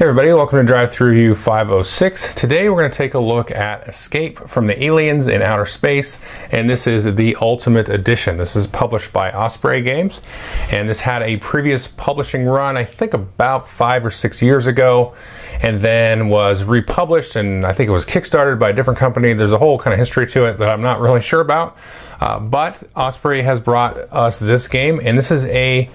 Hey everybody, welcome to Drive Thru Review 506. Today we're going to take a look at Escape from the Aliens in Outer Space, and this is the Ultimate Edition. This is published by Osprey Games, and this had a previous publishing run, I think about five or six years ago, and then was republished, and I think it was kickstarted by a different company. There's a whole kind of history to it that I'm not really sure about, uh, but Osprey has brought us this game, and this is a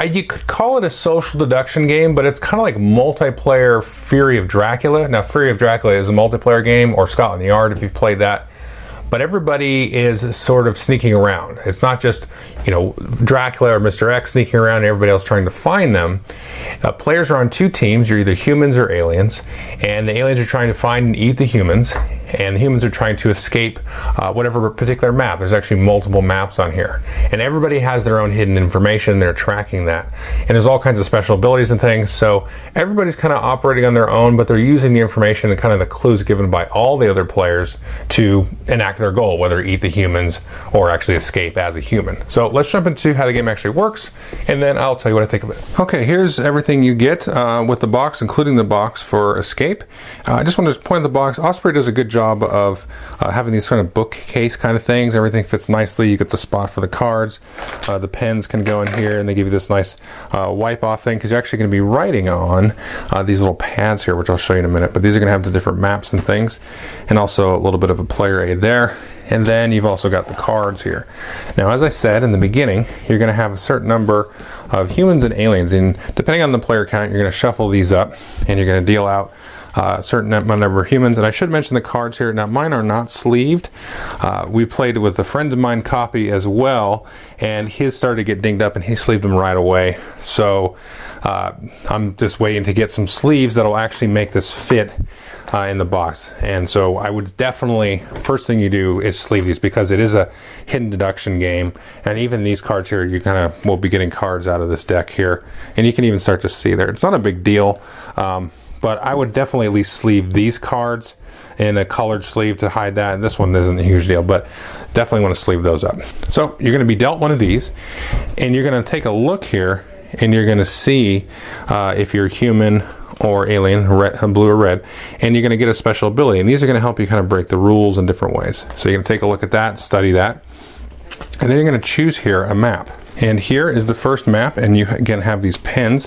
I, you could call it a social deduction game, but it's kind of like multiplayer Fury of Dracula. Now, Fury of Dracula is a multiplayer game, or Scotland Yard if you've played that but everybody is sort of sneaking around. It's not just, you know, Dracula or Mr. X sneaking around and everybody else trying to find them. Uh, players are on two teams. You're either humans or aliens, and the aliens are trying to find and eat the humans, and humans are trying to escape uh, whatever particular map. There's actually multiple maps on here, and everybody has their own hidden information. They're tracking that, and there's all kinds of special abilities and things. So everybody's kind of operating on their own, but they're using the information and kind of the clues given by all the other players to enact their goal, whether eat the humans or actually escape as a human. So let's jump into how the game actually works, and then I'll tell you what I think of it. Okay, here's everything you get uh, with the box, including the box for escape. Uh, I just want to point the box. Osprey does a good job of uh, having these kind of bookcase kind of things. Everything fits nicely. You get the spot for the cards. Uh, the pens can go in here, and they give you this nice uh, wipe off thing because you're actually going to be writing on uh, these little pads here, which I'll show you in a minute. But these are going to have the different maps and things, and also a little bit of a player aid there. And then you've also got the cards here. Now, as I said in the beginning, you're going to have a certain number of humans and aliens. And depending on the player count, you're going to shuffle these up and you're going to deal out certain number of humans. And I should mention the cards here. Now, mine are not sleeved. Uh, we played with a friend of mine copy as well, and his started to get dinged up, and he sleeved them right away. So uh, I'm just waiting to get some sleeves that'll actually make this fit uh, in the box. And so I would definitely, first thing you do is sleeve these because it is a hidden deduction game. And even these cards here, you kind of will be getting cards out of this deck here. And you can even start to see there. It's not a big deal, um, but I would definitely at least sleeve these cards in a colored sleeve to hide that. And this one isn't a huge deal, but definitely want to sleeve those up. So you're going to be dealt one of these, and you're going to take a look here, and you're going to see uh, if you're human or alien, red, blue or red, and you're going to get a special ability. And these are going to help you kind of break the rules in different ways. So you're going to take a look at that, study that, and then you're going to choose here a map. And here is the first map, and you again have these pens,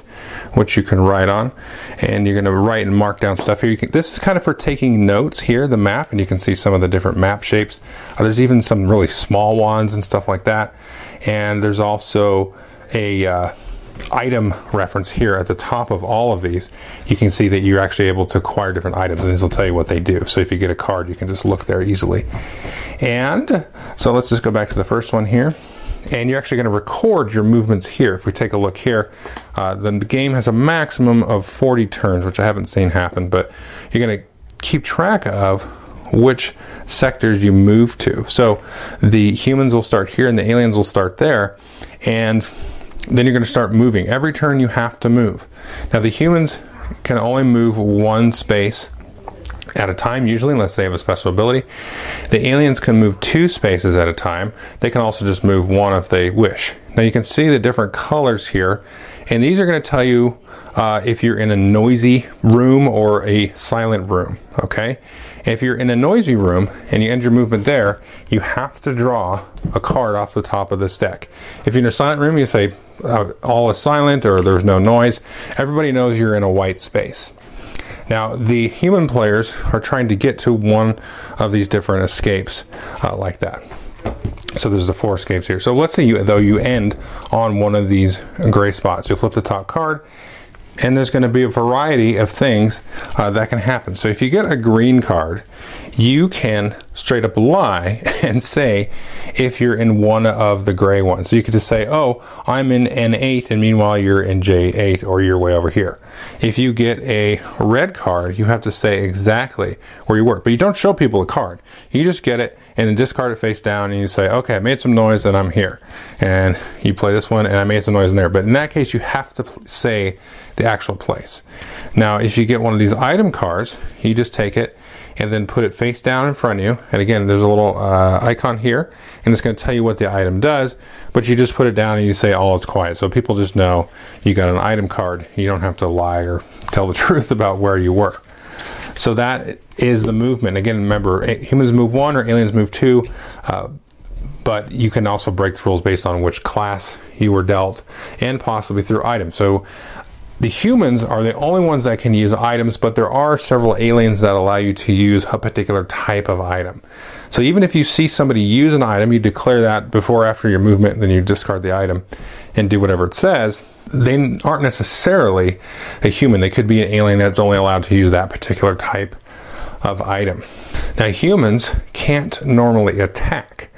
which you can write on, and you're going to write and mark down stuff here. Can, this is kind of for taking notes here, the map, and you can see some of the different map shapes. Uh, there's even some really small ones and stuff like that, and there's also a uh, item reference here at the top of all of these, you can see that you're actually able to acquire different items, and this will tell you what they do. So if you get a card, you can just look there easily. And so let's just go back to the first one here. And you're actually going to record your movements here. If we take a look here, uh, then the game has a maximum of 40 turns, which I haven't seen happen, but you're going to keep track of which sectors you move to. So the humans will start here and the aliens will start there. And then you're going to start moving. Every turn you have to move. Now, the humans can only move one space at a time, usually, unless they have a special ability. The aliens can move two spaces at a time. They can also just move one if they wish. Now, you can see the different colors here, and these are going to tell you uh, if you're in a noisy room or a silent room, okay? If you're in a noisy room and you end your movement there, you have to draw a card off the top of this deck. If you're in a silent room, you say uh, all is silent or there's no noise. Everybody knows you're in a white space. Now, the human players are trying to get to one of these different escapes uh, like that. So there's the four escapes here. So let's say you, though you end on one of these gray spots. You flip the top card and there's going to be a variety of things uh, that can happen. So if you get a green card, you can straight up lie and say if you're in one of the gray ones. So you could just say, oh, I'm in N8, and meanwhile you're in J8 or you're way over here. If you get a red card, you have to say exactly where you were. But you don't show people a card. You just get it and then discard it face down and you say, okay, I made some noise and I'm here. And you play this one and I made some noise in there. But in that case, you have to say the actual place. Now, if you get one of these item cards, you just take it and then put it face down in front of you. And again, there's a little uh, icon here, and it's going to tell you what the item does. But you just put it down and you say, "All is quiet," so people just know you got an item card. You don't have to lie or tell the truth about where you were. So that is the movement. Again, remember, humans move one or aliens move two. Uh, but you can also break the rules based on which class you were dealt and possibly through items. So the humans are the only ones that can use items, but there are several aliens that allow you to use a particular type of item. So even if you see somebody use an item, you declare that before after your movement, then you discard the item and do whatever it says. They aren't necessarily a human. They could be an alien that's only allowed to use that particular type of item. Now, humans can't normally attack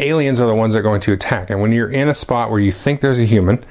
aliens are the ones that are going to attack. And when you're in a spot where you think there's a human,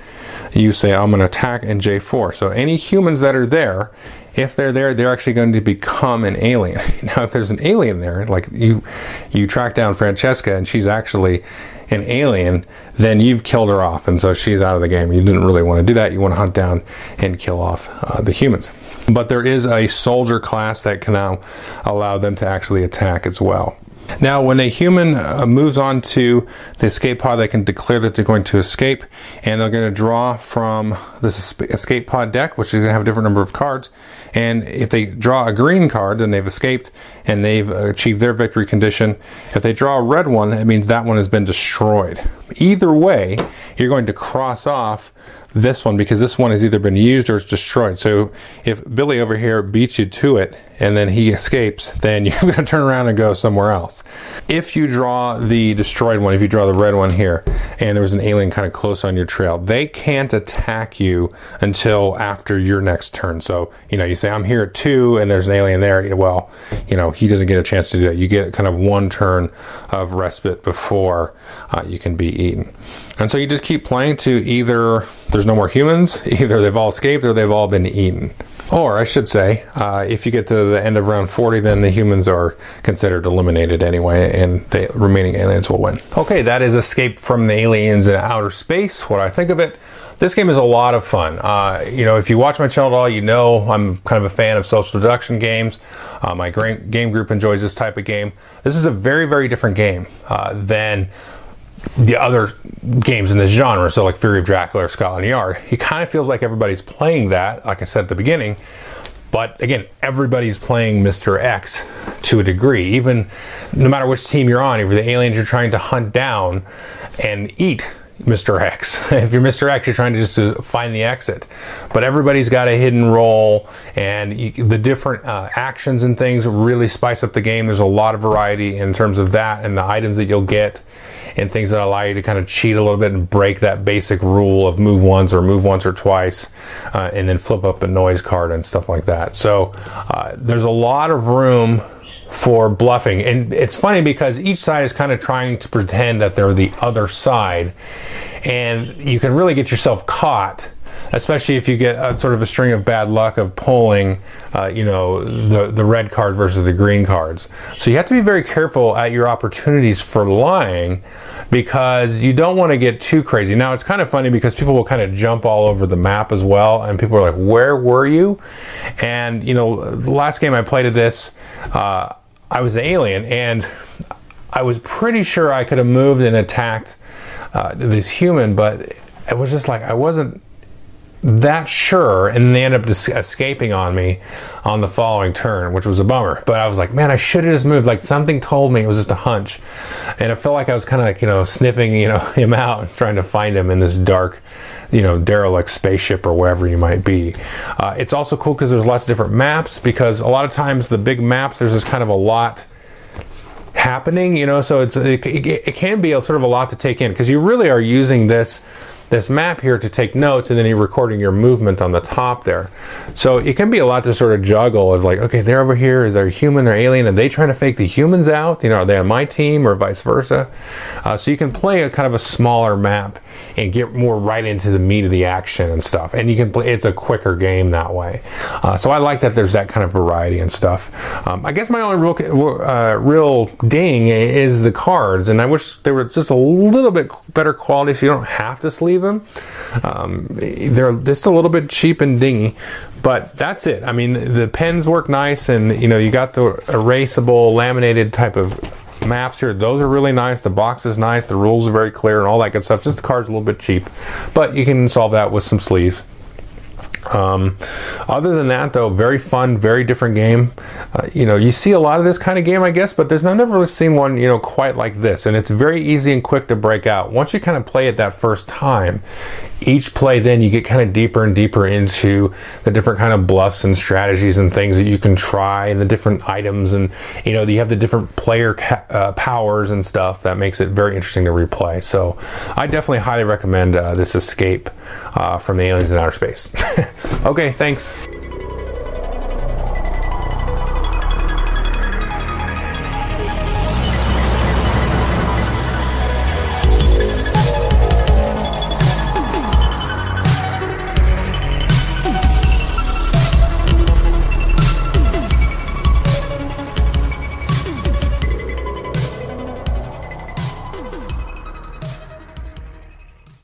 you say, I'm going to attack in J4. So any humans that are there, if they're there, they're actually going to become an alien. Now, if there's an alien there, like you, you track down Francesca and she's actually an alien, then you've killed her off, and so she's out of the game. You didn't really want to do that. You want to hunt down and kill off uh, the humans. But there is a soldier class that can now allow them to actually attack as well. Now, when a human uh, moves on to the escape pod, they can declare that they're going to escape, and they're going to draw from this escape pod deck, which is going to have a different number of cards. And if they draw a green card, then they've escaped and they've achieved their victory condition. If they draw a red one, it means that one has been destroyed. Either way, you're going to cross off this one because this one has either been used or it's destroyed. So if Billy over here beats you to it and then he escapes, then you're going to turn around and go somewhere else. If you draw the destroyed one, if you draw the red one here, and there was an alien kind of close on your trail, they can't attack you until after your next turn. So, you know, you say, I'm here at two and there's an alien there. Well, you know, he doesn't get a chance to do that. You get kind of one turn of respite before uh, you can be eaten. And so you just keep playing to either there's no more humans, either they've all escaped or they've all been eaten. Or I should say, uh, if you get to the end of round 40, then the humans are considered eliminated anyway, and the remaining aliens will win. Okay, that is Escape from the Aliens in Outer Space. What I think of it. This game is a lot of fun. Uh, you know, if you watch my channel at all, you know I'm kind of a fan of social deduction games. Uh, my game group enjoys this type of game. This is a very, very different game uh, than the other games in this genre, so like Fury of Dracula or Scotland Yard, it kind of feels like everybody's playing that, like I said at the beginning. But again, everybody's playing Mr. X to a degree. Even no matter which team you're on, if you're the aliens you're trying to hunt down and eat Mr. X. if you're Mr. X, you're trying to just to find the exit. But everybody's got a hidden role, and you, the different uh, actions and things really spice up the game. There's a lot of variety in terms of that and the items that you'll get and things that allow you to kind of cheat a little bit and break that basic rule of move once or move once or twice uh, and then flip up a noise card and stuff like that. So uh, there's a lot of room for bluffing. And it's funny because each side is kind of trying to pretend that they're the other side. And you can really get yourself caught especially if you get a, sort of a string of bad luck of pulling, uh, you know, the the red card versus the green cards. So you have to be very careful at your opportunities for lying, because you don't want to get too crazy. Now it's kind of funny because people will kind of jump all over the map as well, and people are like, "Where were you?" And you know, the last game I played of this, uh, I was the alien, and I was pretty sure I could have moved and attacked uh, this human, but it was just like I wasn't that sure and they ended up just escaping on me on the following turn which was a bummer. But i was like man i should have just moved. Like something told me it was just a hunch. And it felt like i was kind of like you know sniffing you know him out trying to find him in this dark you know derelict spaceship or wherever you might be. Uh, it's also cool because there's lots of different maps because a lot of times the big maps there's just kind of a lot happening you know? So it's it, it, it can be a sort of a lot to take in because you really are using this this map here to take notes and then you're recording your movement on the top there. So it can be a lot to sort of juggle of like, okay, they're over here, is there human or alien? Are they trying to fake the humans out? You know, are they on my team or vice versa? Uh, so you can play a kind of a smaller map and get more right into the meat of the action and stuff. And you can play, it's a quicker game that way. Uh, so I like that there's that kind of variety and stuff. Um, I guess my only real, uh, real ding is the cards, and I wish they were just a little bit better quality so you don't have to sleeve them. Um, they're just a little bit cheap and dingy, but that's it. I mean, the pens work nice, and you know, you got the erasable laminated type of maps here. Those are really nice. The box is nice. The rules are very clear and all that good stuff. Just the card's a little bit cheap, but you can solve that with some sleeves. Um, other than that, though, very fun, very different game. Uh, you know, you see a lot of this kind of game, I guess, but there's I've never really seen one, you know, quite like this. And it's very easy and quick to break out. Once you kind of play it that first time, each play, then you get kind of deeper and deeper into the different kind of bluffs and strategies and things that you can try, and the different items, and you know, you have the different player ca- uh, powers and stuff that makes it very interesting to replay. So, I definitely highly recommend uh, this Escape uh, from the Aliens in Outer Space. okay, thanks.